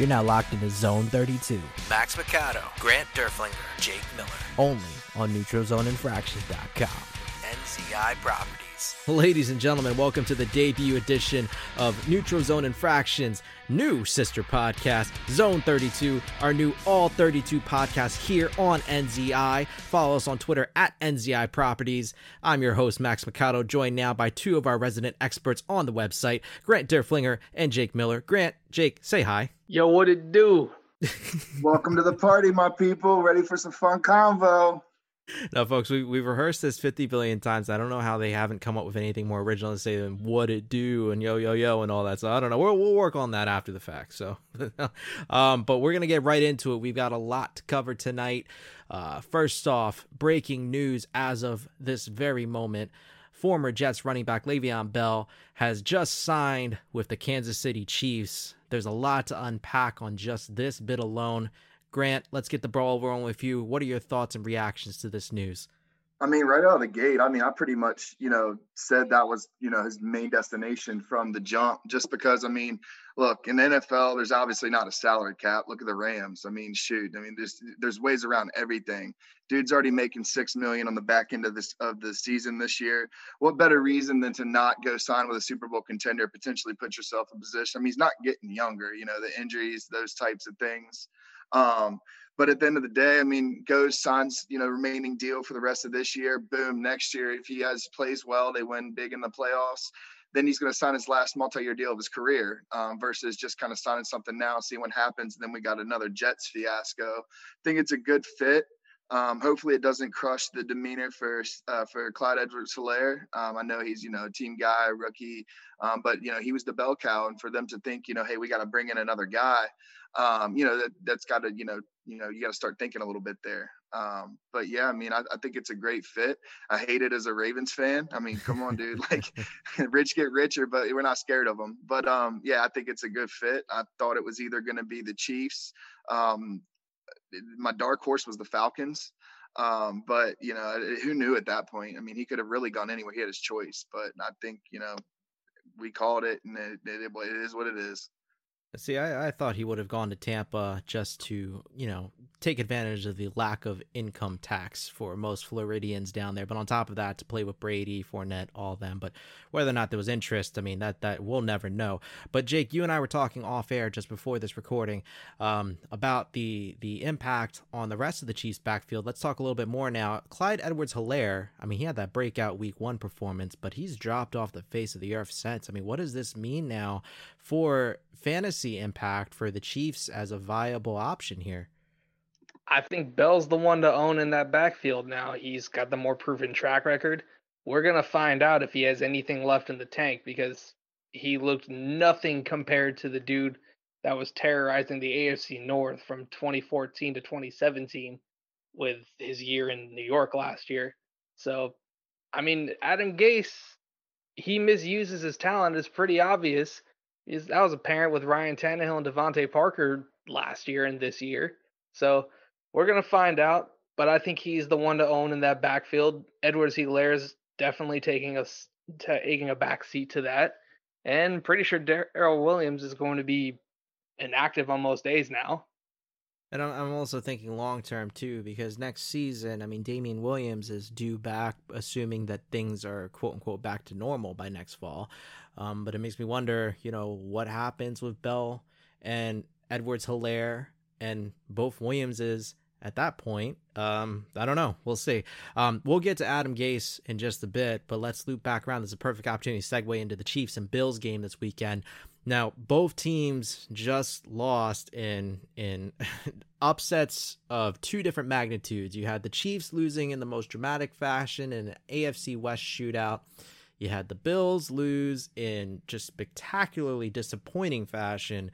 You're now locked into Zone 32. Max Mikado, Grant Derflinger, Jake Miller. Only on NeutralZoneInfractions.com. NZI Properties. Ladies and gentlemen, welcome to the debut edition of Neutral Zone Infractions, new sister podcast, Zone 32, our new All 32 podcast here on NZI. Follow us on Twitter at NZI Properties. I'm your host, Max Mikado, joined now by two of our resident experts on the website, Grant Derflinger and Jake Miller. Grant, Jake, say hi. Yo, what it do? Welcome to the party, my people. Ready for some fun convo. Now, folks, we, we've rehearsed this 50 billion times. I don't know how they haven't come up with anything more original to say than what it do and yo, yo, yo, and all that. So I don't know. We'll, we'll work on that after the fact. So, um, but we're going to get right into it. We've got a lot to cover tonight. Uh, first off, breaking news as of this very moment. Former Jets running back Le'Veon Bell has just signed with the Kansas City Chiefs. There's a lot to unpack on just this bit alone. Grant, let's get the ball rolling with you. What are your thoughts and reactions to this news? I mean, right out of the gate, I mean, I pretty much, you know, said that was, you know, his main destination from the jump, just because, I mean, look, in the NFL, there's obviously not a salary cap. Look at the Rams. I mean, shoot, I mean, there's there's ways around everything. Dude's already making six million on the back end of this of the season this year. What better reason than to not go sign with a Super Bowl contender, potentially put yourself in position? I mean, he's not getting younger, you know, the injuries, those types of things. Um, but at the end of the day, I mean, goes signs, you know, remaining deal for the rest of this year. Boom, next year, if he has plays well, they win big in the playoffs. Then he's going to sign his last multi-year deal of his career, um, versus just kind of signing something now, see what happens. And then we got another Jets fiasco. I think it's a good fit. Um, hopefully, it doesn't crush the demeanor for uh, for Clyde Edwards-Helaire. Um, I know he's you know a team guy, rookie, um, but you know he was the bell cow, and for them to think you know, hey, we got to bring in another guy, um, you know that that's got to you know you know you got to start thinking a little bit there. Um, but yeah, I mean, I, I, think it's a great fit. I hate it as a Ravens fan. I mean, come on, dude. Like, rich get richer, but we're not scared of them. But um, yeah, I think it's a good fit. I thought it was either going to be the Chiefs. Um, my dark horse was the Falcons. Um, but you know, who knew at that point? I mean, he could have really gone anywhere. He had his choice. But I think you know, we called it, and it, it, it is what it is. See, I, I thought he would have gone to Tampa just to, you know, take advantage of the lack of income tax for most Floridians down there. But on top of that, to play with Brady, Fournette, all them. But whether or not there was interest, I mean, that that we'll never know. But Jake, you and I were talking off air just before this recording um, about the the impact on the rest of the Chiefs' backfield. Let's talk a little bit more now. Clyde Edwards-Helaire. I mean, he had that breakout Week One performance, but he's dropped off the face of the earth since. I mean, what does this mean now for fantasy impact for the Chiefs as a viable option here? I think Bell's the one to own in that backfield now. He's got the more proven track record. We're going to find out if he has anything left in the tank because he looked nothing compared to the dude that was terrorizing the AFC North from 2014 to 2017 with his year in New York last year. So, I mean, Adam Gase, he misuses his talent. It's pretty obvious is that was apparent with Ryan Tannehill and DeVante Parker last year and this year. So we're gonna find out, but I think he's the one to own in that backfield. Edwards-Helaire is definitely taking us taking a back seat to that, and pretty sure Darrel Williams is going to be inactive on most days now. And I'm also thinking long term too, because next season, I mean, Damien Williams is due back, assuming that things are quote unquote back to normal by next fall. Um, but it makes me wonder, you know, what happens with Bell and Edwards-Helaire and both Williamses at that point. Um, I don't know. We'll see. Um, we'll get to Adam Gase in just a bit, but let's loop back around. This is a perfect opportunity to segue into the Chiefs and Bills game this weekend. Now, both teams just lost in in upsets of two different magnitudes. You had the Chiefs losing in the most dramatic fashion in an AFC West shootout. You had the Bills lose in just spectacularly disappointing fashion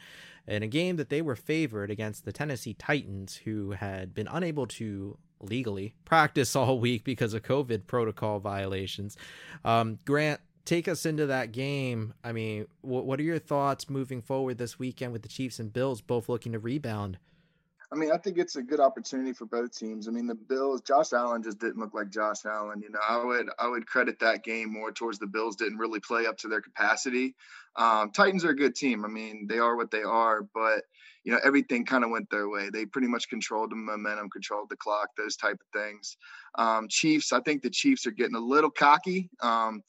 in a game that they were favored against the Tennessee Titans, who had been unable to legally practice all week because of COVID protocol violations. Um, Grant, take us into that game. I mean, what, what are your thoughts moving forward this weekend with the Chiefs and Bills both looking to rebound? I mean, I think it's a good opportunity for both teams. I mean, the Bills, Josh Allen just didn't look like Josh Allen. You know, I would I would credit that game more towards the Bills didn't really play up to their capacity. Um, Titans are a good team. I mean, they are what they are, but you know, everything kind of went their way. They pretty much controlled the momentum, controlled the clock, those type of things. Um, Chiefs, I think the Chiefs are getting a little cocky. Um,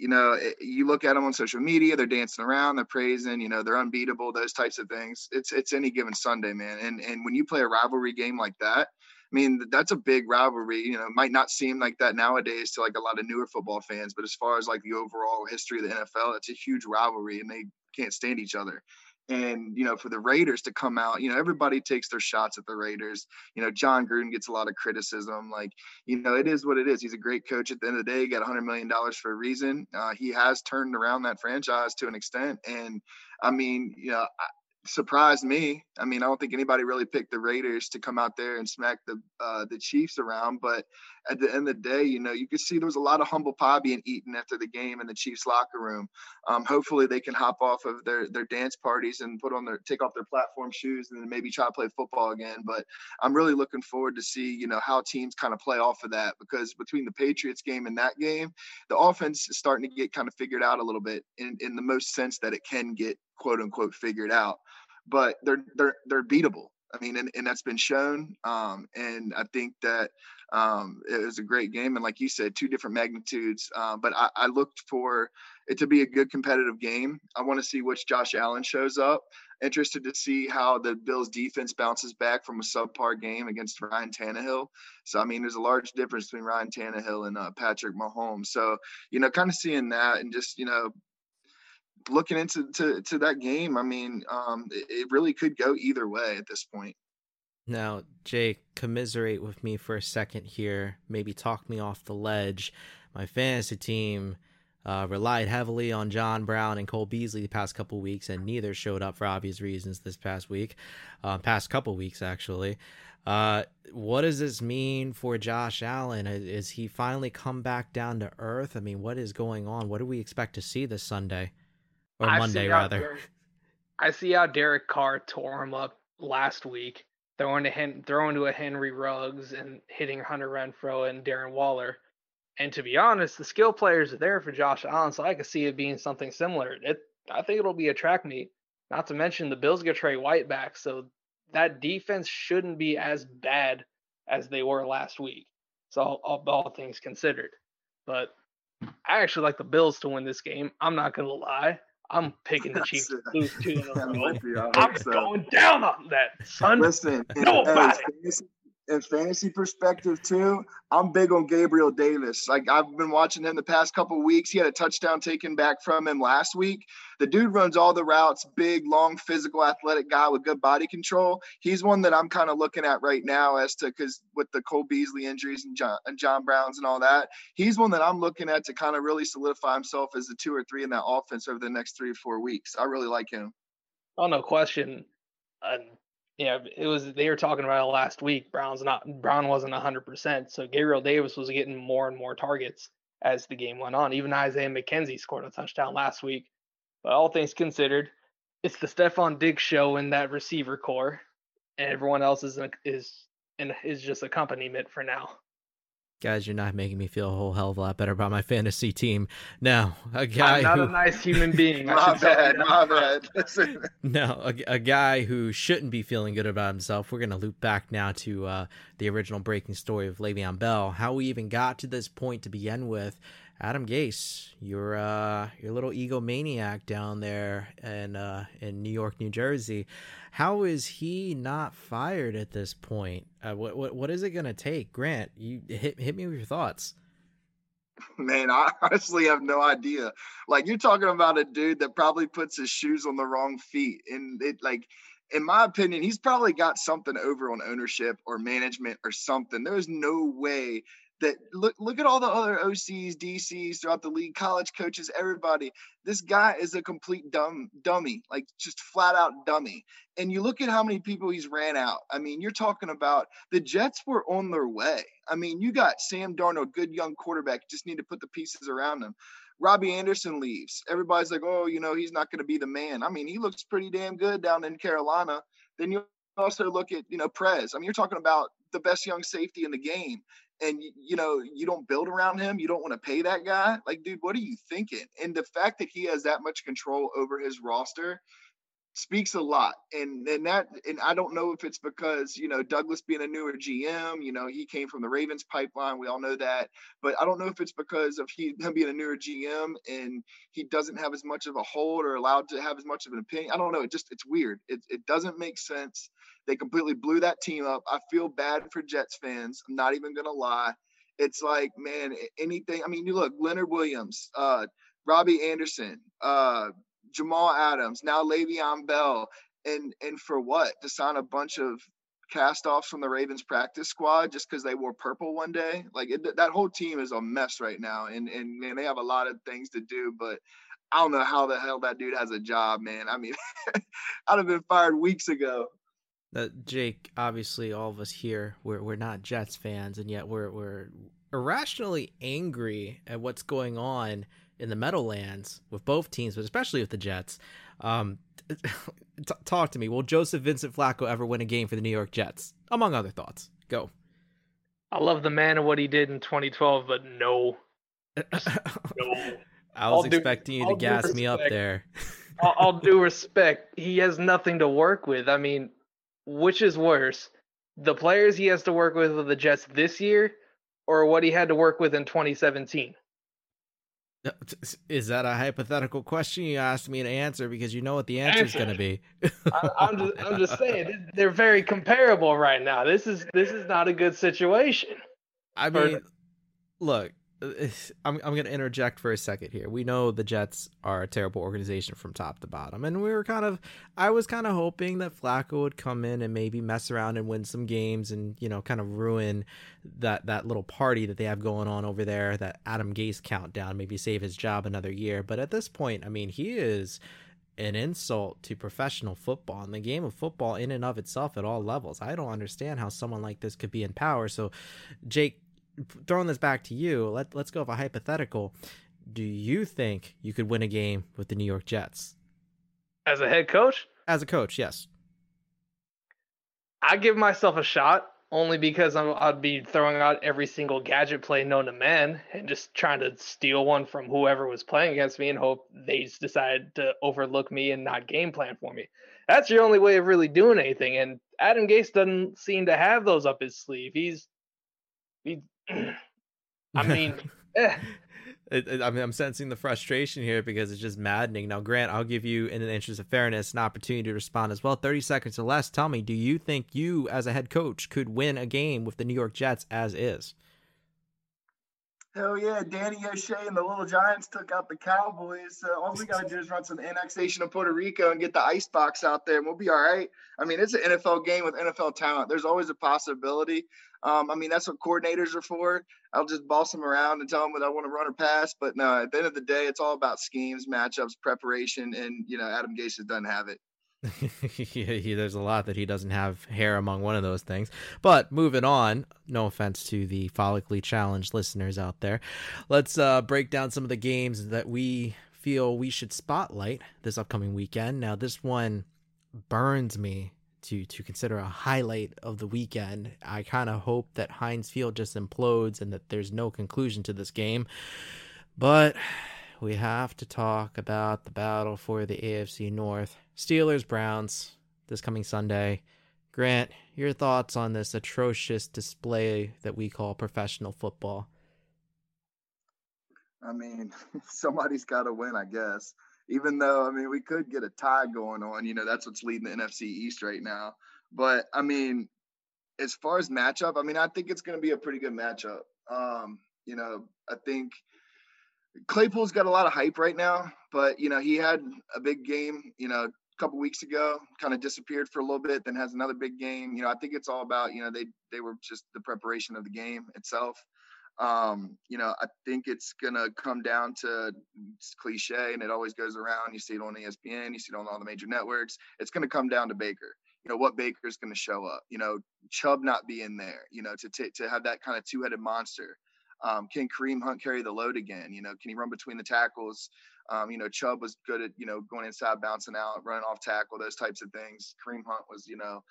you know, it, you look at them on social media, they're dancing around, they're praising, you know, they're unbeatable, those types of things. It's it's any given Sunday, man. And and when you play a rivalry game like that, I mean, that's a big rivalry. You know, might not seem like that nowadays to like a lot of newer football fans, but as far as like the overall history of the NFL, it's a huge rivalry, and they can't stand each other. And you know, for the Raiders to come out, you know, everybody takes their shots at the Raiders. You know, Jon Gruden gets a lot of criticism. Like, you know, it is what it is. He's a great coach. At the end of the day, he got 100 million dollars for a reason. Uh, he has turned around that franchise to an extent, and I mean, you know, surprised me. I mean, I don't think anybody really picked the Raiders to come out there and smack the uh, the Chiefs around. But at the end of the day, you know, you could see there was a lot of humble pie being eaten after the game in the Chiefs locker room. Um, hopefully, they can hop off of their their dance parties and put on their take off their platform shoes and then maybe try to play football again. But I'm really looking forward to see you know how teams kind of play off of that because between the Patriots game and that game, the offense is starting to get kind of figured out a little bit in in the most sense that it can get quote unquote figured out but they're they're they're beatable. I mean, and, and that's been shown. Um, and I think that um, it was a great game. And like you said, two different magnitudes. Uh, but I, I, looked for it to be a good competitive game. I want to see which Josh Allen shows up. Interested to see how the Bills defense bounces back from a subpar game against Ryan Tannehill. So, I mean, there's a large difference between Ryan Tannehill and uh, Patrick Mahomes. So, you know, kind of seeing that and just, you know, looking into to, to that game, I mean, um, it, it really could go either way at this point. Now, Jake, commiserate with me for a second here. Maybe talk me off the ledge. My fantasy team uh, relied heavily on John Brown and Cole Beasley the past couple weeks, and neither showed up for obvious reasons this past week, uh, past couple weeks actually. Uh, what does this mean for Josh Allen? Is he finally come back down to earth? I mean, what is going on? What do we expect to see this Sunday? Or I Monday rather. Derek, I see how Derek Carr tore him up last week, throwing to Hen- throwing to a Henry Ruggs and hitting Hunter Renfrow and Darren Waller. And to be honest, the skill players are there for Josh Allen, so I could see it being something similar. It, I think it'll be a track meet. Not to mention the Bills get Trey White back, so that defense shouldn't be as bad as they were last week. So all, all, all things considered, but I actually like the Bills to win this game. I'm not gonna lie. I'm picking the Chiefs to lose two in a row. I'm so. going down on that, son. Listen, it in fantasy perspective too, I'm big on Gabriel Davis. Like I've been watching him the past couple weeks. He had a touchdown taken back from him last week. The dude runs all the routes, big, long, physical, athletic guy with good body control. He's one that I'm kind of looking at right now as to because with the Cole Beasley injuries and John, and John Browns and all that, he's one that I'm looking at to kind of really solidify himself as the two or three in that offense over the next three or four weeks. I really like him. Oh no question. Uh, yeah, it was they were talking about it last week. Brown's not Brown wasn't hundred percent, so Gabriel Davis was getting more and more targets as the game went on. Even Isaiah McKenzie scored a touchdown last week. But all things considered, it's the Stefon Diggs show in that receiver corps, and everyone else is is and is just accompaniment for now guys, you're not making me feel a whole hell of a lot better about my fantasy team. Now, a guy I'm not who, a nice human being. my bad, my bad. no, a, a, guy who shouldn't be feeling good about himself. We're gonna loop back now to uh, the original breaking story of Le'Veon Bell, how we even got to this point to begin with, Adam Gase, your uh, your little egomaniac down there in uh, in New York, New Jersey. How is he not fired at this point? Uh, what what what is it going to take, Grant? You hit hit me with your thoughts. Man, I honestly have no idea. Like you're talking about a dude that probably puts his shoes on the wrong feet, and it like in my opinion, he's probably got something over on ownership or management or something. There's no way that look look at all the other OCs, DCs throughout the league, college coaches, everybody. This guy is a complete dumb dummy, like just flat out dummy. And you look at how many people he's ran out. I mean, you're talking about the Jets were on their way. I mean, you got Sam Darnold, good young quarterback, just need to put the pieces around him. Robbie Anderson leaves. Everybody's like, oh, you know, he's not going to be the man. I mean, he looks pretty damn good down in Carolina. Then you also look at, you know, Prez. I mean, you're talking about the best young safety in the game and you know you don't build around him you don't want to pay that guy like dude what are you thinking? And the fact that he has that much control over his roster speaks a lot. And and that and I don't know if it's because, you know, Douglas being a newer GM, you know, he came from the Ravens pipeline. We all know that. But I don't know if it's because of he him being a newer GM and he doesn't have as much of a hold or allowed to have as much of an opinion. I don't know. It just it's weird. It it doesn't make sense. They completely blew that team up. I feel bad for Jets fans. I'm not even gonna lie. It's like, man, anything. I mean, you look, Leonard Williams, uh, Robbie Anderson, uh, Jamal Adams, now Le'Veon Bell, and and for what? To sign a bunch of cast-offs from the Ravens practice squad just because they wore purple one day? Like it, that whole team is a mess right now, and and man, they have a lot of things to do, but. I don't know how the hell that dude has a job, man. I mean, I'd have been fired weeks ago. Jake, obviously, all of us here we're we're not Jets fans, and yet we're we're irrationally angry at what's going on in the Meadowlands with both teams, but especially with the Jets. Um, t- talk to me. Will Joseph Vincent Flacco ever win a game for the New York Jets? Among other thoughts. Go. I love the man and what he did in 2012, but no. no. I was expecting you to gas me up there. I'll, I'll do respect. He has nothing to work with. I mean, which is worse? The players he has to work with with the Jets this year or what he had to work with in 2017? Is that a hypothetical question you asked me to answer because you know what the answer is going to be? I, am just, I'm just saying they're very comparable right now. This is this is not a good situation. I mean, look, I'm I'm going to interject for a second here. We know the Jets are a terrible organization from top to bottom, and we were kind of I was kind of hoping that Flacco would come in and maybe mess around and win some games, and you know, kind of ruin that that little party that they have going on over there, that Adam Gase countdown, maybe save his job another year. But at this point, I mean, he is an insult to professional football and the game of football in and of itself at all levels. I don't understand how someone like this could be in power. So, Jake throwing this back to you, let, let's go with a hypothetical. Do you think you could win a game with the New York Jets? As a head coach? As a coach, yes. I give myself a shot only because i would be throwing out every single gadget play known to man and just trying to steal one from whoever was playing against me and hope they decide to overlook me and not game plan for me. That's your only way of really doing anything. And Adam Gase doesn't seem to have those up his sleeve. He's he I mean, eh. It, it, I mean, I'm sensing the frustration here because it's just maddening. Now, Grant, I'll give you, in the interest of fairness, an opportunity to respond as well. 30 seconds or less. Tell me, do you think you, as a head coach, could win a game with the New York Jets as is? Hell yeah, Danny O'Shea and the Little Giants took out the Cowboys. Uh, all we got to do is run some annexation of Puerto Rico and get the ice box out there, and we'll be all right. I mean, it's an NFL game with NFL talent. There's always a possibility. Um, I mean, that's what coordinators are for. I'll just boss them around and tell them what I want to run or pass. But no, at the end of the day, it's all about schemes, matchups, preparation, and you know, Adam Gase doesn't have it. he, there's a lot that he doesn't have hair among one of those things. But moving on, no offense to the follically challenged listeners out there, let's uh, break down some of the games that we feel we should spotlight this upcoming weekend. Now, this one burns me to to consider a highlight of the weekend. I kind of hope that Heinz Field just implodes and that there's no conclusion to this game. But we have to talk about the battle for the AFC North. Steelers Browns this coming Sunday. Grant, your thoughts on this atrocious display that we call professional football? I mean, somebody's got to win, I guess. Even though, I mean, we could get a tie going on. You know, that's what's leading the NFC East right now. But, I mean, as far as matchup, I mean, I think it's going to be a pretty good matchup. Um, you know, I think – Claypool's got a lot of hype right now, but you know he had a big game, you know, couple weeks ago, kind of disappeared for a little bit, then has another big game. You know, I think it's all about you know they they were just the preparation of the game itself. Um, you know, I think it's gonna come down to cliche, and it always goes around. You see it on ESPN, you see it on all the major networks. It's gonna come down to Baker. You know what Baker's to show up. You know Chubb not being there. You know to t- to have that kind of two headed monster. Um, can Kareem Hunt carry the load again? You know, can he run between the tackles? Um, you know, Chubb was good at, you know, going inside, bouncing out, running off tackle, those types of things. Kareem Hunt was, you know,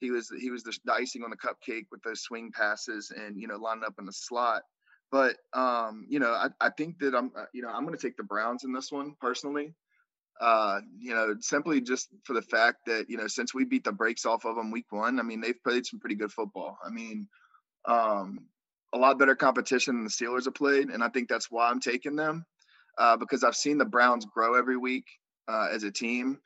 he was he was the, icing on the cupcake with those swing passes and you know lining up in the slot. But um, you know, I, I think that I'm uh, you know I'm going to take the Browns in this one personally. Uh, you know, simply just for the fact that you know since we beat the brakes off of them week one, I mean they've played some pretty good football. I mean, um, a lot better competition than the Steelers have played, and I think that's why I'm taking them uh, because I've seen the Browns grow every week uh, as a team.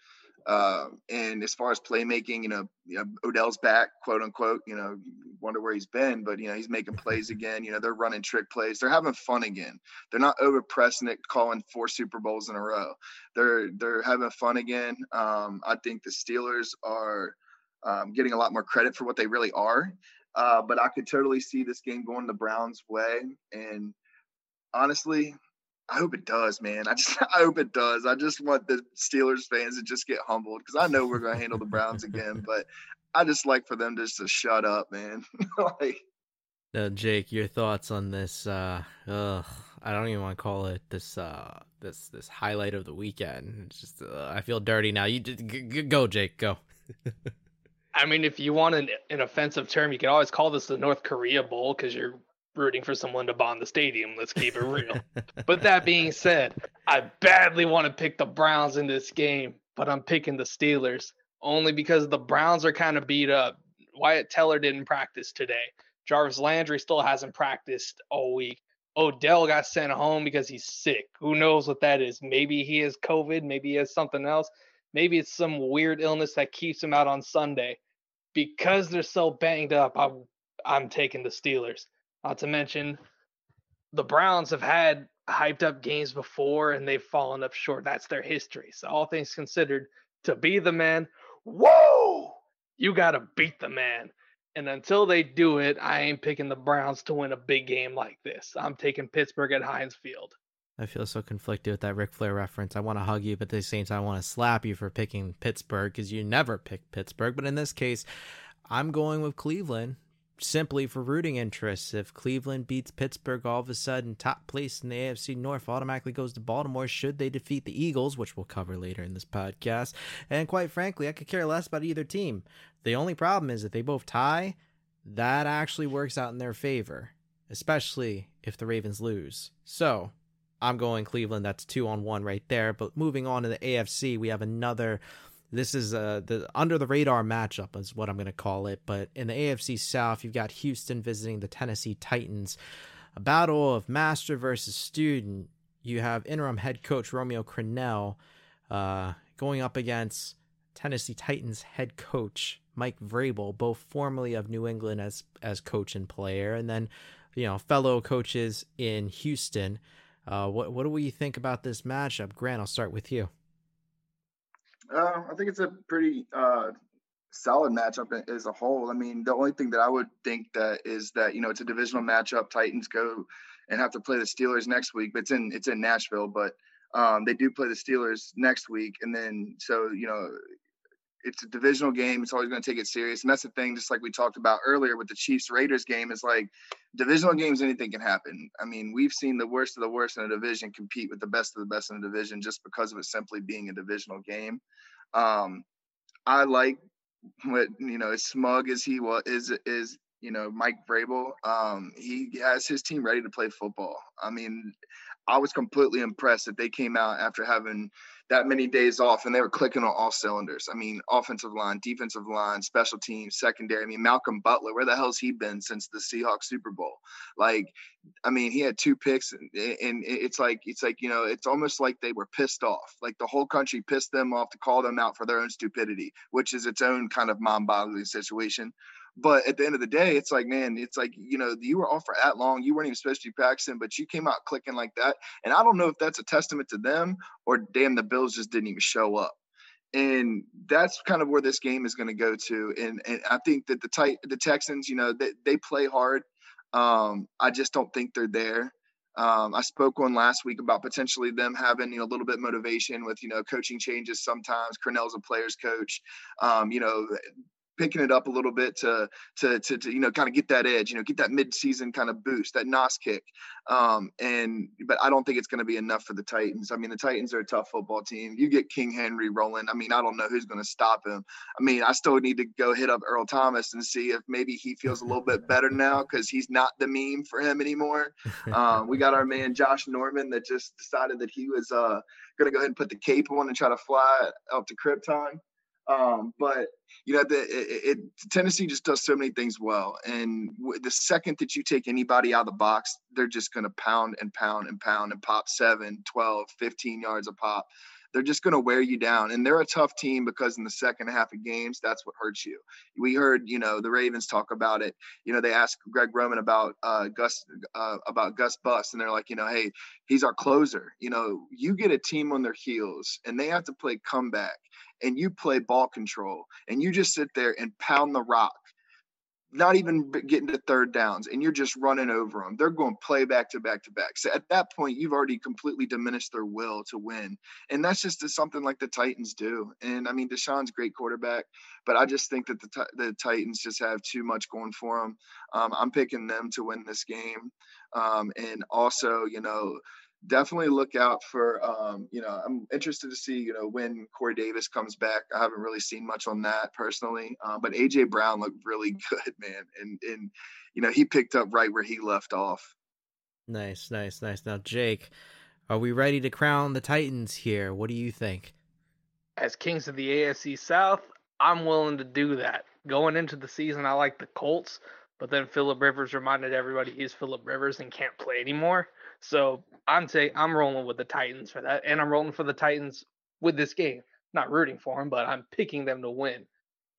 Uh, and as far as playmaking, you know, you know, Odell's back, quote unquote. You know, wonder where he's been, but you know, he's making plays again. You know, they're running trick plays. They're having fun again. They're not over pressing it, calling four Super Bowls in a row. They're they're having fun again. Um, I think the Steelers are um, getting a lot more credit for what they really are. Uh, but I could totally see this game going the Browns' way. And honestly, I hope it does, man. I just I hope it does. I just want the Steelers fans to just get humbled because I know we're going to handle the Browns again, but I just like for them just to shut up, man. like, uh, Jake, your thoughts on this? Uh, ugh, I don't even want to call it this. Uh, this this highlight of the weekend. It's just uh, I feel dirty now. You just, g- g- go, Jake, go. I mean, if you want an, an offensive term, you can always call this the North Korea Bowl because you're rooting for someone to bomb the stadium. Let's keep it real. but that being said, I badly want to pick the Browns in this game, but I'm picking the Steelers only because the Browns are kind of beat up. Wyatt Teller didn't practice today. Jarvis Landry still hasn't practiced all week. Odell got sent home because he's sick. Who knows what that is? Maybe he has COVID. Maybe he has something else. Maybe it's some weird illness that keeps him out on Sunday. Because they're so banged up, I'm I'm taking the Steelers. Not to mention, the Browns have had hyped up games before and they've fallen up short. That's their history. So, all things considered, to be the man, whoa, you got to beat the man. And until they do it, I ain't picking the Browns to win a big game like this. I'm taking Pittsburgh at Heinz Field. I feel so conflicted with that Ric Flair reference. I want to hug you, but at the same time, I want to slap you for picking Pittsburgh because you never pick Pittsburgh. But in this case, I'm going with Cleveland simply for rooting interests. If Cleveland beats Pittsburgh, all of a sudden, top place in the AFC North automatically goes to Baltimore should they defeat the Eagles, which we'll cover later in this podcast. And quite frankly, I could care less about either team. The only problem is if they both tie, that actually works out in their favor, especially if the Ravens lose. So I'm going Cleveland. That's two on one right there. But moving on to the AFC, we have another this is uh, the under the radar matchup is what I'm going to call it. But in the AFC South, you've got Houston visiting the Tennessee Titans. A battle of master versus student. You have interim head coach Romeo Crennel uh, going up against Tennessee Titans head coach Mike Vrabel, both formerly of New England as as coach and player, and then you know fellow coaches in Houston. Uh, what what do we think about this matchup? Grant, I'll start with you. Uh, I think it's a pretty uh, solid matchup as a whole. I mean, the only thing that I would think that is that you know it's a divisional matchup. Titans go and have to play the Steelers next week, but it's in it's in Nashville. But um, they do play the Steelers next week, and then so you know it's a divisional game. It's always going to take it serious, and that's the thing. Just like we talked about earlier with the Chiefs Raiders game, is like divisional games. Anything can happen. I mean, we've seen the worst of the worst in a division compete with the best of the best in a division just because of it simply being a divisional game. Um, I like what you know, as smug as he was is is you know Mike Vrabel. Um, he has his team ready to play football. I mean, I was completely impressed that they came out after having that many days off and they were clicking on all cylinders. I mean, offensive line, defensive line, special teams, secondary. I mean, Malcolm Butler, where the hell's he been since the Seahawks Super Bowl? Like, I mean, he had two picks and, and it's like it's like, you know, it's almost like they were pissed off. Like the whole country pissed them off to call them out for their own stupidity, which is its own kind of mind-boggling situation. But at the end of the day, it's like, man, it's like, you know, you were off for that long. You weren't even supposed to be practicing, but you came out clicking like that. And I don't know if that's a testament to them or damn, the Bills just didn't even show up. And that's kind of where this game is going to go to. And, and I think that the tight, the Texans, you know, they, they play hard. Um, I just don't think they're there. Um, I spoke on last week about potentially them having you know a little bit motivation with you know coaching changes. Sometimes Crennel's a player's coach. Um, you know picking it up a little bit to to to, to you know kind of get that edge, you know, get that mid-season kind of boost, that nos kick. Um, and but I don't think it's going to be enough for the Titans. I mean, the Titans are a tough football team. You get King Henry rolling. I mean, I don't know who's going to stop him. I mean, I still need to go hit up Earl Thomas and see if maybe he feels a little bit better now because he's not the meme for him anymore. Um, we got our man Josh Norman that just decided that he was uh, going to go ahead and put the cape on and try to fly out to Krypton. Um, but you know, the it, it, Tennessee just does so many things well, and w- the second that you take anybody out of the box, they're just going to pound and pound and pound and pop 7, 12, 15 yards a pop. They're just going to wear you down, and they're a tough team because in the second half of games, that's what hurts you. We heard, you know, the Ravens talk about it. You know, they asked Greg Roman about uh, Gus uh, about Gus Bus, and they're like, you know, hey, he's our closer. You know, you get a team on their heels, and they have to play comeback and you play ball control and you just sit there and pound the rock, not even getting to third downs, and you're just running over them, they're going to play back to back to back. So at that point, you've already completely diminished their will to win. And that's just something like the Titans do. And I mean, Deshaun's great quarterback, but I just think that the, the Titans just have too much going for them. Um, I'm picking them to win this game. Um, and also, you know, definitely look out for um, you know i'm interested to see you know when corey davis comes back. I haven't really seen much on that personally uh, but aj brown looked really good man and and you know he picked up right where he left off. Nice nice nice. Now jake are we ready to crown the titans here? What do you think? As kings of the afc south i'm willing to do that. Going into the season i like the colts but then philip rivers reminded everybody he's philip rivers and can't play anymore so I'm saying I'm rolling with the Titans for that, and I'm rolling for the Titans with this game. Not rooting for them, but I'm picking them to win.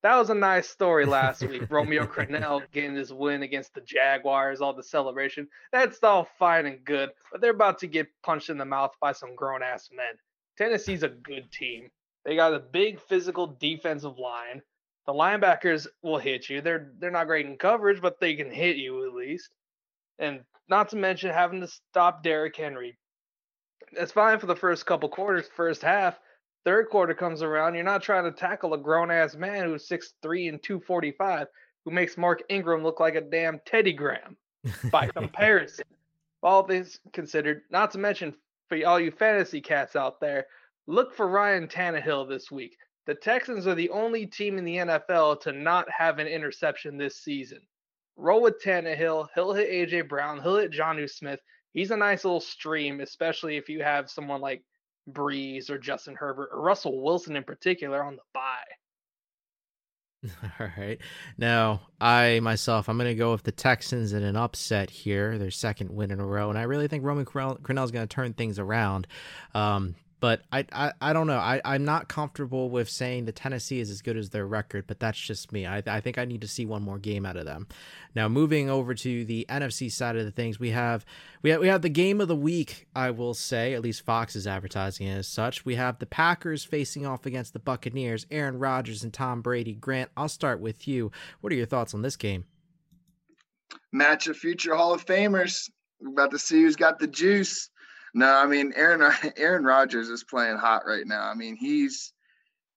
That was a nice story last week. Romeo Crennel getting his win against the Jaguars, all the celebration. That's all fine and good, but they're about to get punched in the mouth by some grown ass men. Tennessee's a good team. They got a big physical defensive line. The linebackers will hit you. They're they're not great in coverage, but they can hit you at least. And not to mention having to stop Derrick Henry. That's fine for the first couple quarters, first half. Third quarter comes around, you're not trying to tackle a grown ass man who's 6'3 and 245, who makes Mark Ingram look like a damn Teddy Graham by comparison. all things considered, not to mention for all you fantasy cats out there, look for Ryan Tannehill this week. The Texans are the only team in the NFL to not have an interception this season roll with Tannehill. He'll hit AJ Brown. He'll hit Jonnu Smith. He's a nice little stream, especially if you have someone like Brees or Justin Herbert or Russell Wilson in particular on the bye. All right. Now, I myself, I'm going to go with the Texans in an upset here, their second win in a row, and I really think Romeo Crennel is going to turn things around. Um, but I, I, I don't know. I, I'm not comfortable with saying the Tennessee is as good as their record, but that's just me. I, I think I need to see one more game out of them. Now, moving over to the NFC side of the things, we have we have, we have the game of the week. I will say, at least Fox is advertising it as such. We have the Packers facing off against the Buccaneers, Aaron Rodgers and Tom Brady. Grant, I'll start with you. What are your thoughts on this game? Match of future Hall of Famers. We're about to see who's got the juice. No, I mean Aaron Aaron Rodgers is playing hot right now. I mean he's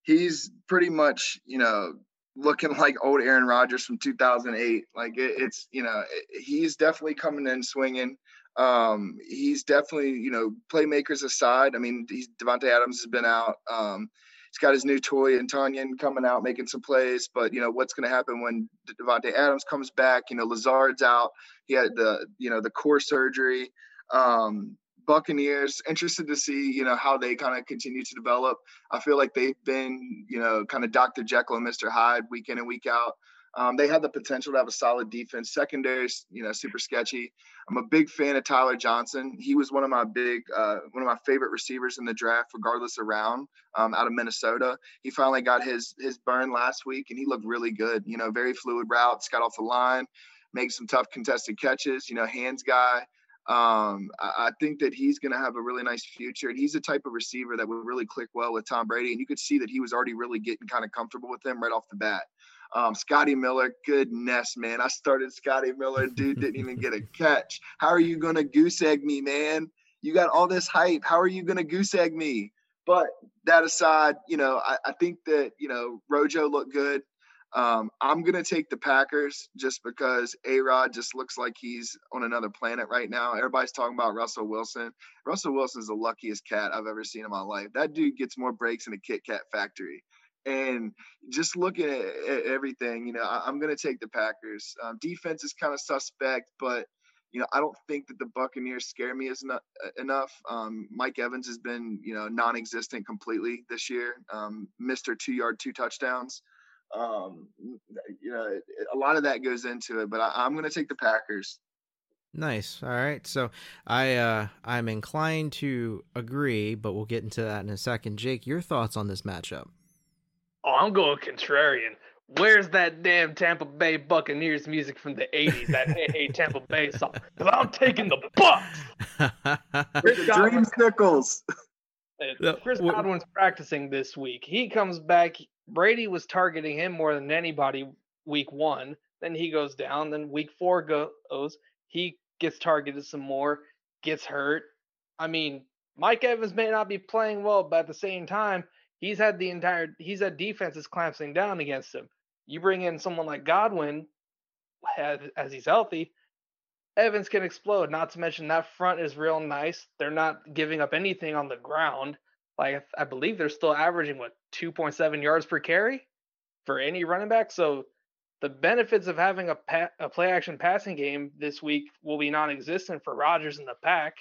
he's pretty much you know looking like old Aaron Rodgers from 2008. Like it, it's you know he's definitely coming in swinging. Um, he's definitely you know playmakers aside. I mean he's Davante Adams has been out. Um, he's got his new toy and Tonyan coming out making some plays. But you know what's going to happen when Davante Adams comes back? You know Lazard's out. He had the you know the core surgery. Um, Buccaneers. Interested to see, you know, how they kind of continue to develop. I feel like they've been, you know, kind of Dr. Jekyll and Mr. Hyde week in and week out. Um, they have the potential to have a solid defense. Secondary, you know, super sketchy. I'm a big fan of Tyler Johnson. He was one of my big, uh, one of my favorite receivers in the draft, regardless of round, um, out of Minnesota. He finally got his his burn last week, and he looked really good. You know, very fluid routes, got off the line, made some tough contested catches. You know, hands guy. Um, I, think that he's going to have a really nice future, and he's the type of receiver that would really click well with Tom Brady. And you could see that he was already really getting kind of comfortable with him right off the bat. Um, Scotty Miller, goodness, man. I started Scotty Miller, dude didn't even get a catch. How are you going to goose egg me, man? You got all this hype. How are you going to goose egg me? But that aside, you know, I, I think that, you know, Rojo looked good. Um, I'm gonna take the Packers just because A Rod just looks like he's on another planet right now. Everybody's talking about Russell Wilson. Russell Wilson's the luckiest cat I've ever seen in my life. That dude gets more breaks in a Kit Kat factory. And just looking at, at everything, you know, I, am to take the Packers. Um, defense is kind of suspect, but you know, I don't think that the Buccaneers scare me as not, enough. Um, Mike Evans has been, you know, non-existent completely this year. Um, Mr. Two Yard, two touchdowns. Um, you know, a lot of that goes into it, but I, I'm going to take the Packers. Nice. All right. So I uh I'm inclined to agree, but we'll get into that in a second. Jake, your thoughts on this matchup? Oh, I'm going contrarian. Where's that damn Tampa Bay Buccaneers music from the 80s? That Hey Hey Tampa Bay song. Because I'm taking the Bucks. Chris Dreamsicles. Chris Godwin's practicing this week. He comes back. Brady was targeting him more than anybody week one. Then he goes down. Then week four goes. He gets targeted some more, gets hurt. I mean, Mike Evans may not be playing well, but at the same time, he's had the entire he's had defenses clamping down against him. You bring in someone like Godwin, as, as he's healthy, Evans can explode. Not to mention that front is real nice. They're not giving up anything on the ground. Like I believe they're still averaging what 2.7 yards per carry for any running back. So the benefits of having a, pa- a play action passing game this week will be non-existent for Rodgers and the pack.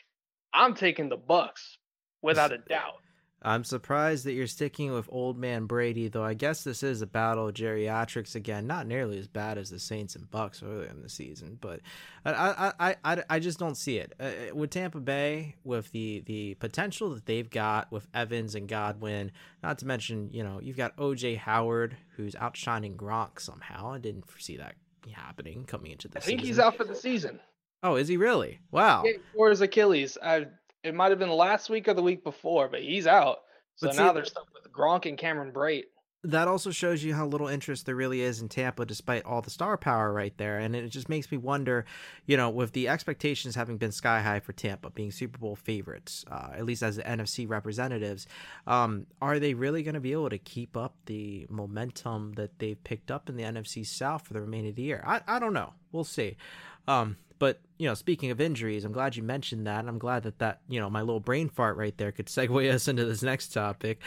I'm taking the Bucks without a doubt. I'm surprised that you're sticking with old man Brady, though I guess this is a battle of geriatrics again. Not nearly as bad as the Saints and Bucks earlier in the season, but I I, I, I, just don't see it. Uh, with Tampa Bay, with the, the potential that they've got with Evans and Godwin, not to mention, you know, you've got OJ Howard, who's outshining Gronk somehow. I didn't foresee that happening coming into the I think season. he's out for the season. Oh, is he really? Wow. Or his Achilles. I it might have been last week or the week before, but he's out. So now they're stuck with Gronk and Cameron Brate. That also shows you how little interest there really is in Tampa, despite all the star power right there. And it just makes me wonder, you know, with the expectations having been sky high for Tampa, being Super Bowl favorites, uh, at least as the NFC representatives, um, are they really going to be able to keep up the momentum that they've picked up in the NFC South for the remainder of the year? I, I don't know. We'll see. Um, but you know, speaking of injuries, I'm glad you mentioned that. I'm glad that that you know my little brain fart right there could segue us into this next topic.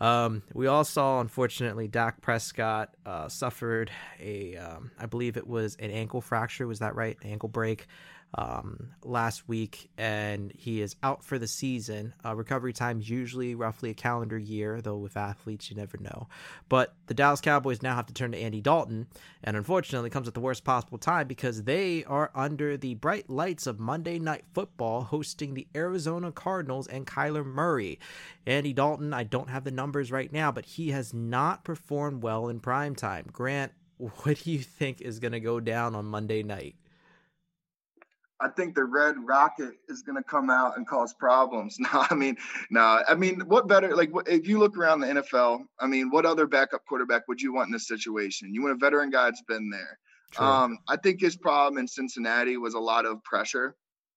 Um, we all saw, unfortunately, Dak Prescott uh, suffered a, um, I believe it was an ankle fracture. Was that right? Ankle break um, last week, and he is out for the season. Uh, recovery time is usually roughly a calendar year, though with athletes you never know. But the Dallas Cowboys now have to turn to Andy Dalton, and unfortunately comes at the worst possible time because they are under the bright lights of Monday Night Football, hosting the Arizona Cardinals and Kyler Murray. Andy Dalton, I don't have the numbers right now, but he has not performed well in prime time. Grant, what do you think is going to go down on Monday night? I think the red rocket is going to come out and cause problems. No, I mean, no, I mean, what better? Like, if you look around the NFL, I mean, what other backup quarterback would you want in this situation? You want a veteran guy that's been there. True. Um, I think his problem in Cincinnati was a lot of pressure.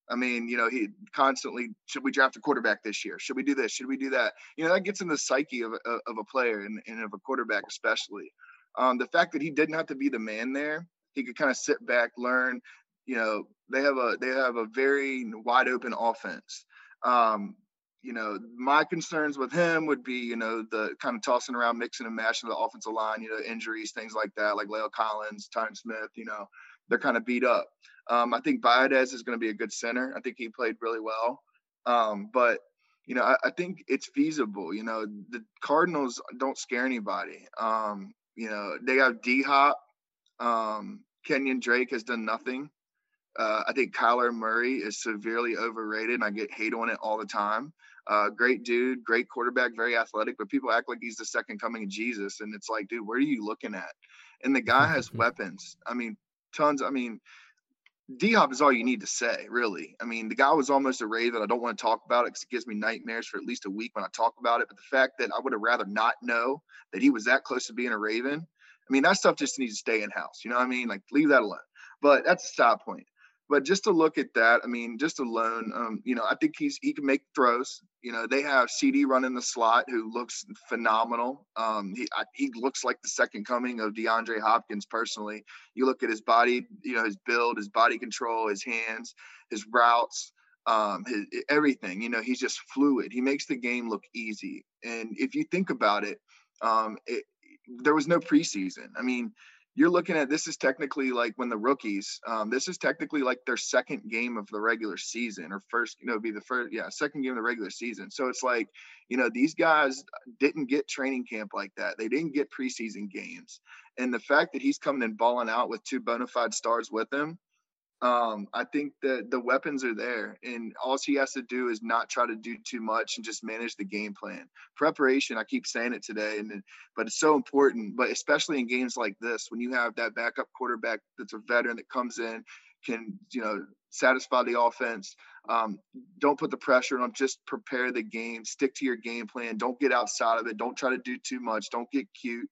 I mean, you know, he constantly should we draft a quarterback this year? Should we do this? Should we do that? You know, that gets in the psyche of a, of a player and, and of a quarterback, especially. Um, the fact that he didn't have to be the man there, he could kind of sit back, learn, you know they have a they have a very wide open offense. Um, you know, my concerns with him would be, you know, the kind of tossing around, mixing and mashing the offensive line, you know, injuries, things like that, like La'el Collins, Tyron Smith, you know, they're kind of beat up. Um, I think Biadasz is going to be a good center. I think he played really well. Um, but, you know, I, I, think it's feasible. You know, the Cardinals don't scare anybody. Um, you know, they have D Hop. Um, Kenyan Drake has done nothing. Uh, I think Kyler Murray is severely overrated, and I get hate on it all the time. Uh, great dude, great quarterback, very athletic, but people act like he's the second coming of Jesus, and it's like, dude, where are you looking at? And the guy has weapons. I mean, tons. I mean, D Hop is all you need to say, really. I mean, the guy was almost a Raven. I don't want to talk about it because it gives me nightmares for at least a week when I talk about it. But the fact that I would have rather not know that he was that close to being a Raven, I mean, that stuff just needs to stay in house. You know what I mean? Like, leave that alone. But that's a side point. But just to look at that, I mean, just alone, um, you know, I think he's he can make throws. You know, they have CeeDee running the slot who looks phenomenal. Um, he I, he looks like the second coming of DeAndre Hopkins. Personally, you look at his body, you know, his build, his body control, his hands, his routes, um, his everything. You know, he's just fluid. He makes the game look easy. And if you think about it, um, it, there was no preseason. I mean, you're looking at this is technically like when the rookies um, this is technically like their second game of the regular season or first you know be the first yeah second game of the regular season. So it's like you know these guys didn't get training camp like that. They didn't get preseason games. And the fact that he's coming and balling out with two bona fide stars with him um, I think that the weapons are there, and all he has to do is not try to do too much and just manage the game plan. Preparation, I keep saying it today, and but it's so important. But especially in games like this, when you have that backup quarterback that's a veteran that comes in, can you know satisfy the offense. Um, don't put the pressure on. Just prepare the game. Stick to your game plan. Don't get outside of it. Don't try to do too much. Don't get cute.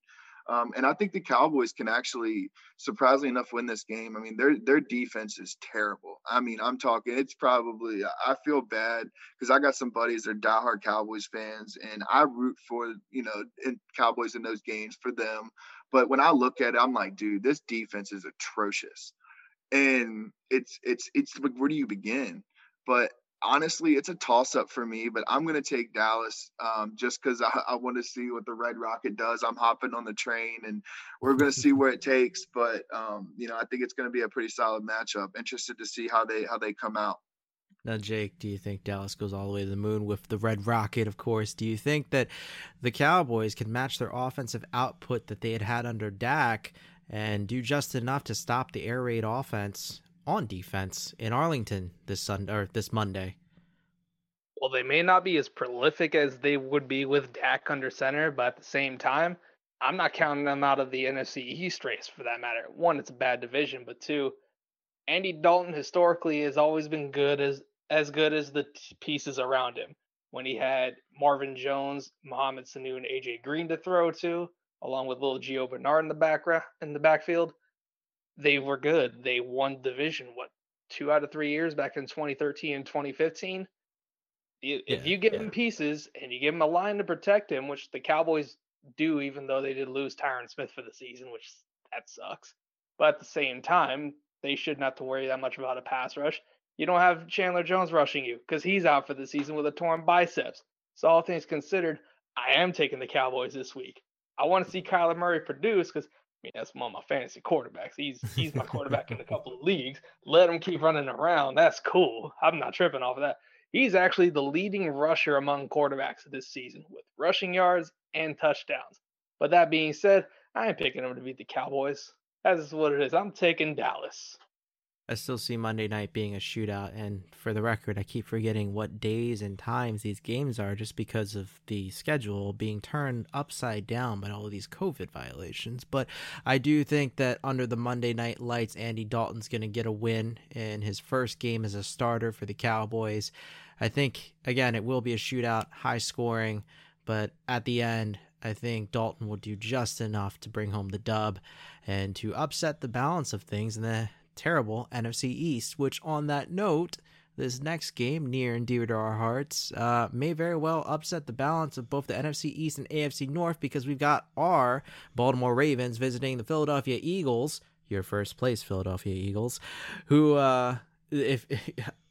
Um, and I think the Cowboys can actually, surprisingly enough, win this game. I mean, their their defense is terrible. I mean, I'm talking. It's probably. I feel bad because I got some buddies that are diehard Cowboys fans, and I root for you know in Cowboys in those games for them. But when I look at it, I'm like, dude, this defense is atrocious, and it's it's it's where do you begin? But honestly, it's a toss up for me, but I'm going to take Dallas um, just because I, I want to see what the Red Rocket does. I'm hopping on the train and we're going to see where it takes. But, um, you know, I think it's going to be a pretty solid matchup. Interested to see how they how they come out. Now, Jake, do you think Dallas goes all the way to the moon with the Red Rocket, of course? Do you think that the Cowboys can match their offensive output that they had had under Dak and do just enough to stop the air raid offense on defense in Arlington this Sunday or this Monday. Well, they may not be as prolific as they would be with Dak under center, but at the same time, I'm not counting them out of the NFC East race for that matter. One, it's a bad division, but two, Andy Dalton historically has always been good as as good as the t- pieces around him. When he had Marvin Jones, Mohamed Sanu, and AJ Green to throw to, along with little Gio Bernard in the background in the backfield, they were good. They won division what two out of three years back in 2013 and 2015. If yeah, you give yeah. him pieces and you give him a line to protect him, which the Cowboys do, even though they did lose Tyron Smith for the season, which that sucks. But at the same time, they shouldn't have to worry that much about a pass rush. You don't have Chandler Jones rushing you because he's out for the season with a torn biceps. So all things considered, I am taking the Cowboys this week. I want to see Kyler Murray produce because I mean, that's one of my fantasy quarterbacks. He's he's my quarterback in a couple of leagues. Let him keep running around. That's cool. I'm not tripping off of that. He's actually the leading rusher among quarterbacks this season with rushing yards and touchdowns. But that being said, I ain't picking him to beat the Cowboys. That's what it is. I'm taking Dallas. I still see Monday night being a shootout. And for the record, I keep forgetting what days and times these games are just because of the schedule being turned upside down by all of these COVID violations. But I do think that under the Monday night lights, Andy Dalton's going to get a win in his first game as a starter for the Cowboys. I think, again, it will be a shootout, high scoring, but at the end, I think Dalton will do just enough to bring home the dub and to upset the balance of things in the terrible NFC East, which on that note, this next game, near and dear to our hearts, uh, may very well upset the balance of both the NFC East and AFC North because we've got our Baltimore Ravens visiting the Philadelphia Eagles, your first place Philadelphia Eagles, who, uh, if,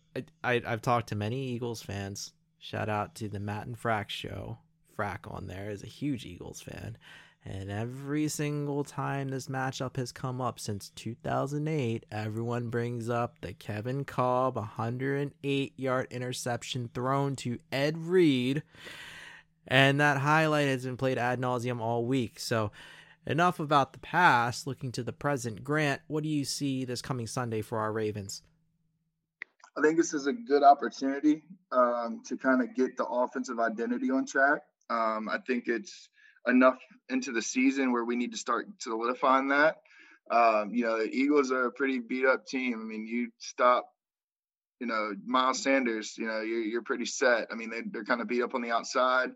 I, I've talked to many Eagles fans. Shout out to the Matt and Frack show. Frack on there is a huge Eagles fan. And every single time this matchup has come up since 2008, everyone brings up the Kevin Kolb 108 yard interception thrown to Ed Reed. And that highlight has been played ad nauseum all week. So, enough about the past, looking to the present. Grant, what do you see this coming Sunday for our Ravens? I think this is a good opportunity um, to kind of get the offensive identity on track. Um, I think it's enough into the season where we need to start solidifying that. Um, you know, the Eagles are a pretty beat up team. I mean, you stop, you know, Miles Sanders, you know, you're, you're pretty set. I mean, they, they're kind of beat up on the outside.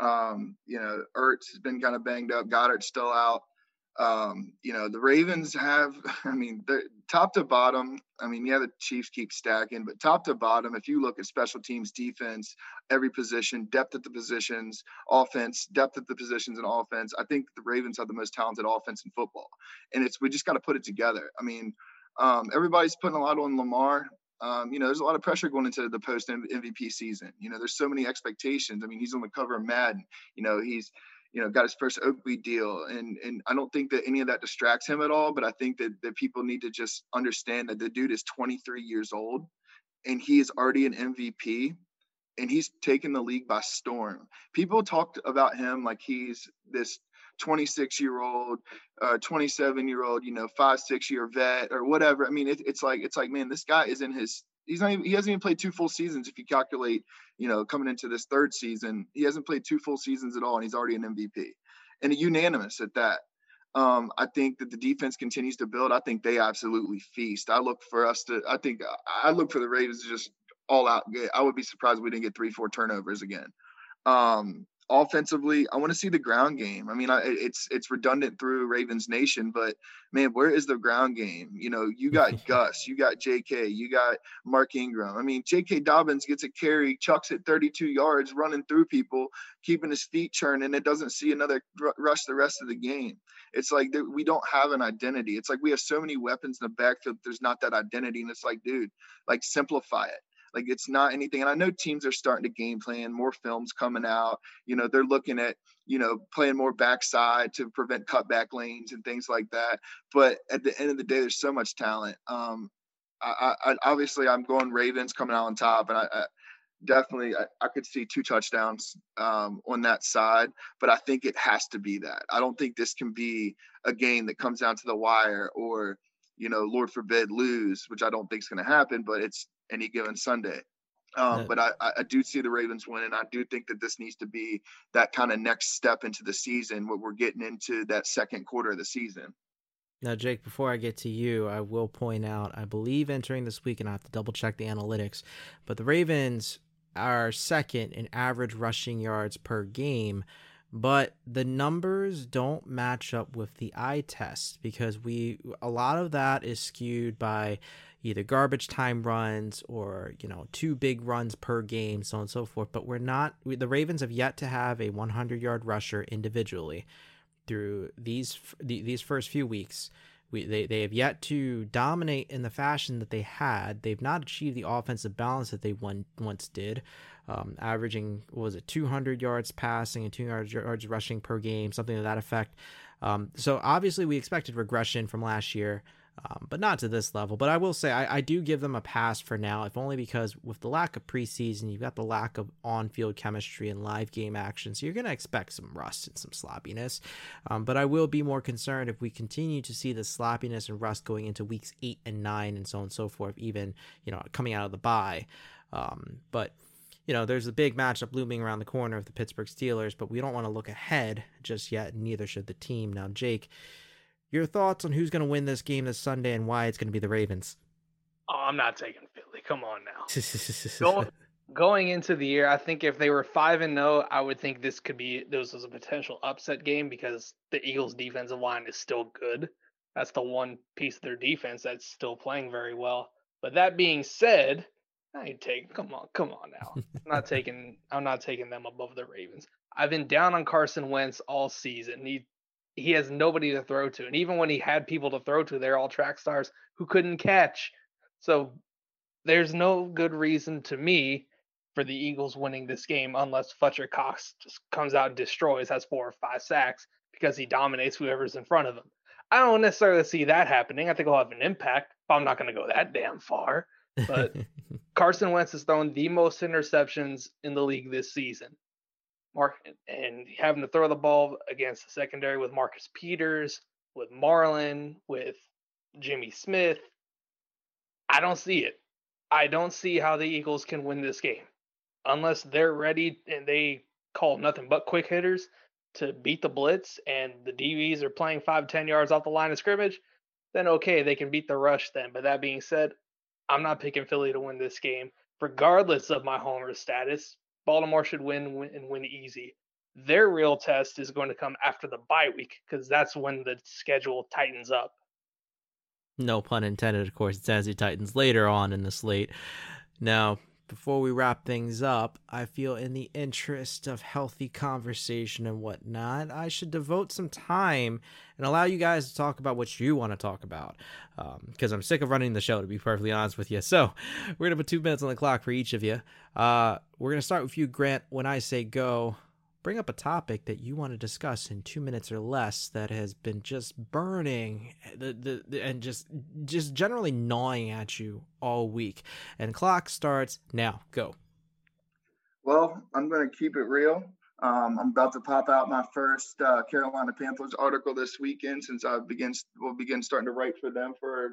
Um, you know, Ertz has been kind of banged up. Goedert's still out. Um, you know, the Ravens have, I mean, top to bottom. I mean, yeah, the Chiefs keep stacking, but top to bottom, if you look at special teams, defense, every position, depth at the positions, offense, depth at the positions and offense, I think the Ravens have the most talented offense in football. And it's, we just got to put it together. I mean, um, everybody's putting a lot on Lamar. Um, you know, there's a lot of pressure going into the post MVP season. You know, there's so many expectations. I mean, he's on the cover of Madden. You know, he's you know got his first Oakley deal, and and I don't think that any of that distracts him at all. But I think that that people need to just understand that the dude is 23 years old, and he is already an MVP, and he's taken the league by storm. People talked about him like he's this 26 year old, uh, 27 year old, you know, five, six year vet or whatever. I mean, it, it's like, it's like, man, this guy is in his, he's not even, he hasn't even played two full seasons. If you calculate, you know, coming into this third season, he hasn't played two full seasons at all. And he's already an MVP and a unanimous at that. Um, I think that the defense continues to build. I think they absolutely feast. I look for us to, I think I look for the Ravens to just all out. I would be surprised we didn't get three, four turnovers again. Um, offensively, I want to see the ground game. I mean, I, it's it's redundant through Ravens Nation, but man, where is the ground game? You know, you got Gus, you got J.K., you got Mark Ingram. I mean, J.K. Dobbins gets a carry, chucks it 32 yards, running through people, keeping his feet churning. It doesn't see another rush the rest of the game. It's like we don't have an identity. It's like we have so many weapons in the backfield. There's not that identity, and it's like, dude, like simplify it. Like it's not anything. And I know teams are starting to game plan, more films coming out. You know, they're looking at, you know, playing more backside to prevent cutback lanes and things like that. But at the end of the day, there's so much talent. Um, I, I obviously I'm going Ravens coming out on top, and I, I definitely I, I, could see two touchdowns um, on that side, but I think it has to be that. I don't think this can be a game that comes down to the wire or you know, Lord forbid lose, which I don't think is going to happen, but it's any given Sunday. Um, yeah. But I, I do see the Ravens win, and I do think that this needs to be that kind of next step into the season what we're getting into that second quarter of the season. Now, Jake, before I get to you, I will point out I believe entering this week, and I have to double check the analytics, but the Ravens are second in average rushing yards per game but the numbers don't match up with the eye test because we a lot of that is skewed by either garbage time runs or you know two big runs per game so on and so forth but we're not we, the ravens have yet to have a 100 yard rusher individually through these these first few weeks we, they, they have yet to dominate in the fashion that they had. They've not achieved the offensive balance that they one, once did um, averaging was it 200 yards passing and 200 yards rushing per game, something to that effect. Um, so obviously we expected regression from last year, um, but not to this level. But I will say I, I, do give them a pass for now, if only because with the lack of preseason, you've got the lack of on-field chemistry and live game action, so you're going to expect some rust and some sloppiness. Um, but I will be more concerned if we continue to see the sloppiness and rust going into weeks eight and nine and so on and so forth, even you know coming out of the bye. Um, but you know, there's a big matchup looming around the corner of the Pittsburgh Steelers, but we don't want to look ahead just yet, neither should the team. Now, Jake, your thoughts on who's going to win this game this Sunday and why it's going to be the Ravens? Oh, I'm not taking Philly. Come on now. going, going into the year, I think if they were five and no, I would think this could be this was a potential upset game because the Eagles' defensive line is still good. That's the one piece of their defense that's still playing very well. But that being said, I ain't taking. Come on, come on now. I'm not taking. I'm not taking them above the Ravens. I've been down on Carson Wentz all season. He he has nobody to throw to, and even when he had people to throw to, they're all track stars who couldn't catch. So there's no good reason to me for the Eagles winning this game unless Fletcher Cox just comes out and destroys, has four or five sacks because he dominates whoever's in front of him. I don't necessarily see that happening. I think he'll have an impact, but I'm not going to go that damn far. But Carson Wentz has thrown the most interceptions in the league this season. Mark and having to throw the ball against the secondary with Marcus Peters, with Marlon, with Jimmy Smith. I don't see it. I don't see how the Eagles can win this game unless they're ready and they call nothing but quick hitters to beat the blitz and the DBs are playing five, 10 yards off the line of scrimmage, then okay, they can beat the rush then. But that being said, I'm not picking Philly to win this game, regardless of my homer status. Baltimore should win, and win easy. Their real test is going to come after the bye week because that's when the schedule tightens up. No pun intended, of course. It's as he tightens later on in the slate. Now, before we wrap things up, I feel in the interest of healthy conversation and whatnot, I should devote some time and allow you guys to talk about what you want to talk about. Because um, I'm sick of running the show, to be perfectly honest with you. So we're going to put two minutes on the clock for each of you. Uh, we're going to start with you, Grant. When I say go, bring up a topic that you want to discuss in two minutes or less that has been just burning the, the, the, and just just generally gnawing at you all week. And clock starts now. Go. Well i'm going to keep it real. Um, i'm about to pop out my first uh, carolina panthers article this weekend since i begin will begin starting to write for them for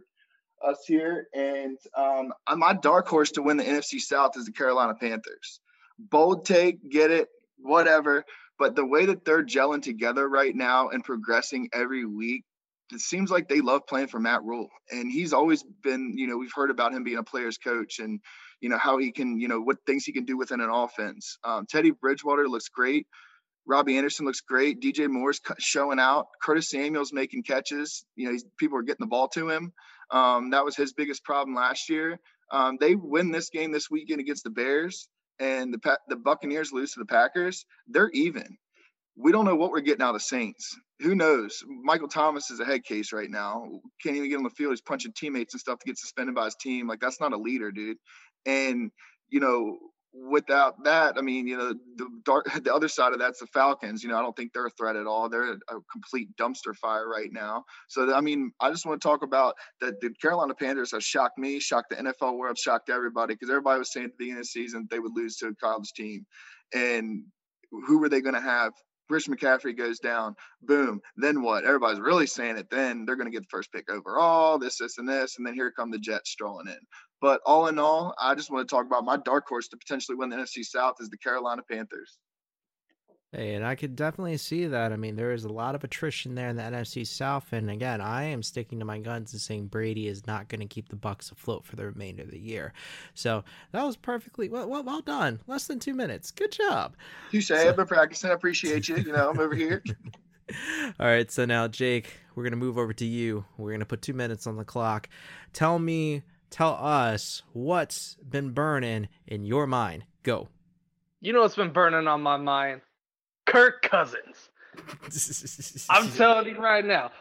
us here. And um, my dark horse to win the nfc south is the carolina panthers. Bold take get it whatever. But the way that they're gelling together right now and progressing every week, it seems like they love playing for Matt Rhule. And he's always been, you know, we've heard about him being a player's coach and, you know, how he can, you know, what things he can do within an offense. Um, Teddy Bridgewater looks great. Robbie Anderson looks great. DJ Moore's showing out. Curtis Samuel's making catches. You know, people are getting the ball to him. Um, that was his biggest problem last year. Um, they win this game this weekend against the Bears and the the Buccaneers lose to the Packers, they're even. We don't know what we're getting out of the Saints. Who knows? Michael Thomas is a head case right now. Can't even get on the field. He's punching teammates and stuff to get suspended by his team. Like that's not a leader, dude. And you know, without that, I mean, you know, the dark, the other side of that's the Falcons. You know, I don't think they're a threat at all. They're a complete dumpster fire right now. So, I mean, I just want to talk about that. The Carolina Panthers have shocked me, shocked the NFL world, shocked everybody because everybody was saying at the beginning of the season they would lose to a college team, and who were they going to have? Chris McCaffrey goes down, boom. Then what? Everybody's really saying it. Then they're going to get the first pick overall, this, this, and this, and then here come the Jets strolling in. But all in all, I just want to talk about my dark horse to potentially win the NFC South is the Carolina Panthers. Hey, and I could definitely see that. I mean, there is a lot of attrition there in the NFC South, and again, I am sticking to my guns and saying Brady is not going to keep the Bucs afloat for the remainder of the year. So that was perfectly well. Well, well done. Less than two minutes. Good job. You say so, I've been practicing. I appreciate you. You know, I'm over here. All right, so now Jake, we're gonna move over to you. We're gonna put two minutes on the clock. Tell me tell us what's been burning in your mind. Go. You know what's been burning on my mind? Kirk Cousins. I'm telling you right now.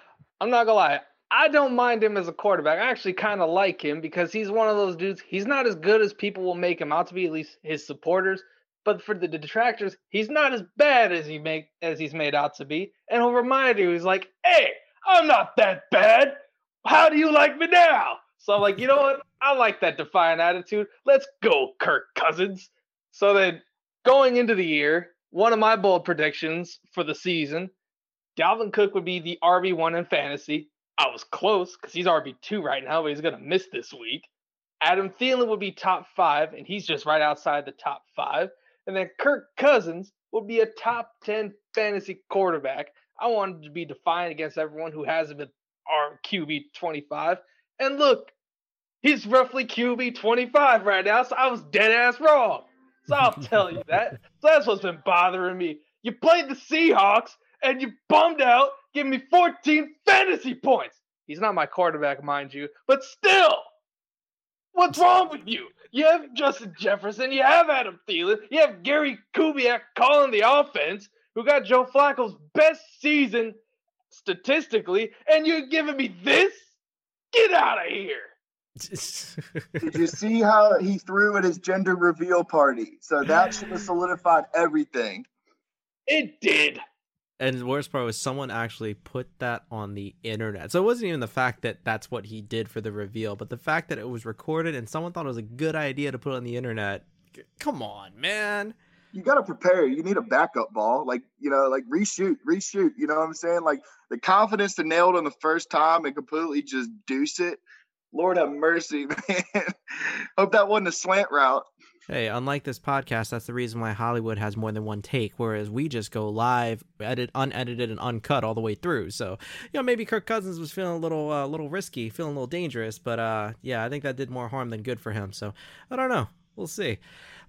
I'm not gonna lie. I don't mind him as a quarterback. I actually kind of like him because he's one of those dudes. He's not as good as people will make him out to be, at least his supporters. But for the detractors, he's not as bad as he make as he's made out to be. And he'll remind you, he's like, "Hey, I'm not that bad. How do you like me now?" So I'm like, you know what? I like that defiant attitude. Let's go, Kirk Cousins. So then going into the year, one of my bold predictions for the season, Dalvin Cook would be the RB1 in fantasy. I was close because he's RB2 right now, but he's going to miss this week. Adam Thielen would be top five, and he's just right outside the top five. And then Kirk Cousins would be a top 10 fantasy quarterback. I wanted to be defiant against everyone who has him at QB 25. And look, he's roughly QB 25 right now, so I was dead ass wrong. So I'll tell you that. So that's what's been bothering me. You played the Seahawks and you bummed out, giving me 14 fantasy points. He's not my quarterback, mind you, but still, what's wrong with you? You have Justin Jefferson, you have Adam Thielen, you have Gary Kubiak calling the offense, who got Joe Flacco's best season statistically, and you're giving me this? Get out of here. Did you see how he threw at his gender reveal party? So that should have solidified everything. It did. And the worst part was someone actually put that on the internet. So it wasn't even the fact that that's what he did for the reveal, but the fact that it was recorded and someone thought it was a good idea to put it on the internet. Come on, man you got to prepare. You need a backup ball, like you know, like reshoot, reshoot. You know what I'm saying? Like the confidence to nail it on the first time and completely just deuce it. Lord have mercy, man. Hope that wasn't a slant route. Hey, unlike this podcast, that's the reason why Hollywood has more than one take, whereas we just go live, edit, unedited, and uncut all the way through. So, you know, maybe Kirk Cousins was feeling a little, uh, little risky, feeling a little dangerous, but uh, yeah, I think that did more harm than good for him. So, I don't know. We'll see.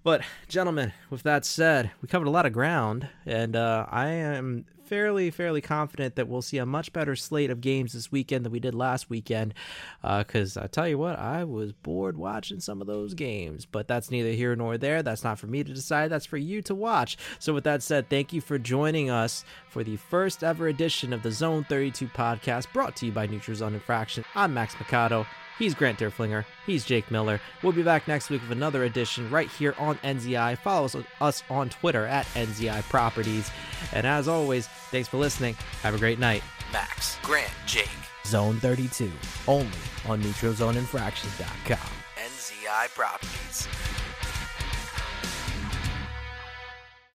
But, gentlemen, with that said, we covered a lot of ground, and uh, I am fairly, fairly confident that we'll see a much better slate of games this weekend than we did last weekend. Because uh, I tell you what, I was bored watching some of those games, but that's neither here nor there. That's not for me to decide, that's for you to watch. So, with that said, thank you for joining us for the first ever edition of the Zone 32 podcast brought to you by Zone Infraction. I'm Max Mikado. He's Grant Derflinger. He's Jake Miller. We'll be back next week with another edition right here on NZI. Follow us on Twitter at NZI Properties. And as always, thanks for listening. Have a great night. Max, Grant, Jake. Zone 32, only on NeutralZoneInfractions.com. NZI Properties.